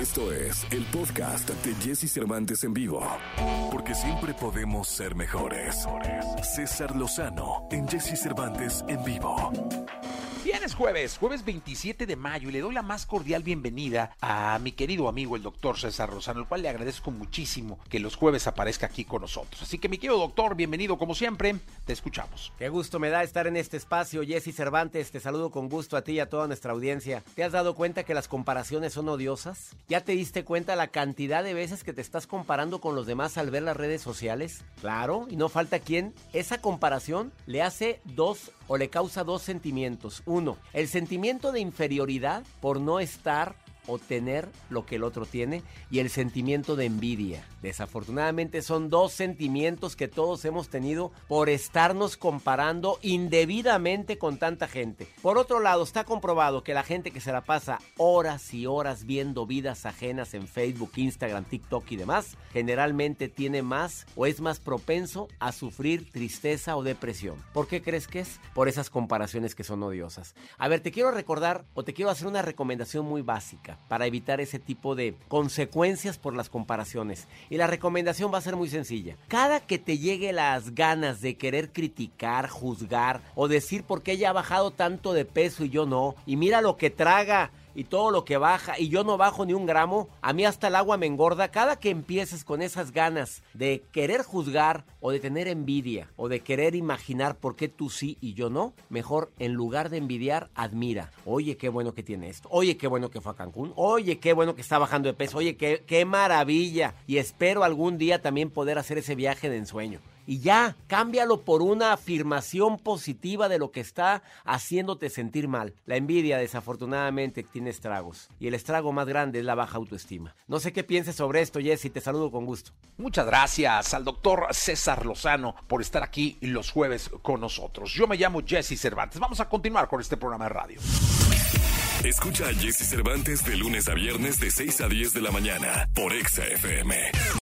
Esto es el podcast de Jesse Cervantes en vivo. Porque siempre podemos ser mejores. César Lozano en Jesse Cervantes en vivo. Bien, es jueves, jueves 27 de mayo y le doy la más cordial bienvenida a mi querido amigo el doctor César Rosano, al cual le agradezco muchísimo que los jueves aparezca aquí con nosotros. Así que mi querido doctor, bienvenido como siempre, te escuchamos. Qué gusto me da estar en este espacio, Jesse Cervantes, te saludo con gusto a ti y a toda nuestra audiencia. ¿Te has dado cuenta que las comparaciones son odiosas? ¿Ya te diste cuenta la cantidad de veces que te estás comparando con los demás al ver las redes sociales? Claro, y no falta quien esa comparación le hace dos o le causa dos sentimientos. Uno, el sentimiento de inferioridad por no estar o tener lo que el otro tiene y el sentimiento de envidia. Desafortunadamente son dos sentimientos que todos hemos tenido por estarnos comparando indebidamente con tanta gente. Por otro lado, está comprobado que la gente que se la pasa horas y horas viendo vidas ajenas en Facebook, Instagram, TikTok y demás, generalmente tiene más o es más propenso a sufrir tristeza o depresión. ¿Por qué crees que es? Por esas comparaciones que son odiosas. A ver, te quiero recordar o te quiero hacer una recomendación muy básica para evitar ese tipo de consecuencias por las comparaciones. Y la recomendación va a ser muy sencilla. Cada que te llegue las ganas de querer criticar, juzgar o decir por qué ella ha bajado tanto de peso y yo no, y mira lo que traga, y todo lo que baja y yo no bajo ni un gramo, a mí hasta el agua me engorda. Cada que empieces con esas ganas de querer juzgar o de tener envidia o de querer imaginar por qué tú sí y yo no, mejor en lugar de envidiar, admira. Oye, qué bueno que tiene esto. Oye, qué bueno que fue a Cancún. Oye, qué bueno que está bajando de peso. Oye, qué, qué maravilla. Y espero algún día también poder hacer ese viaje de ensueño y ya, cámbialo por una afirmación positiva de lo que está haciéndote sentir mal. La envidia desafortunadamente tiene estragos y el estrago más grande es la baja autoestima. No sé qué pienses sobre esto, Jesse, te saludo con gusto. Muchas gracias al doctor César Lozano por estar aquí los jueves con nosotros. Yo me llamo Jesse Cervantes. Vamos a continuar con este programa de radio. Escucha a Jesse Cervantes de lunes a viernes de 6 a 10 de la mañana por Exa FM.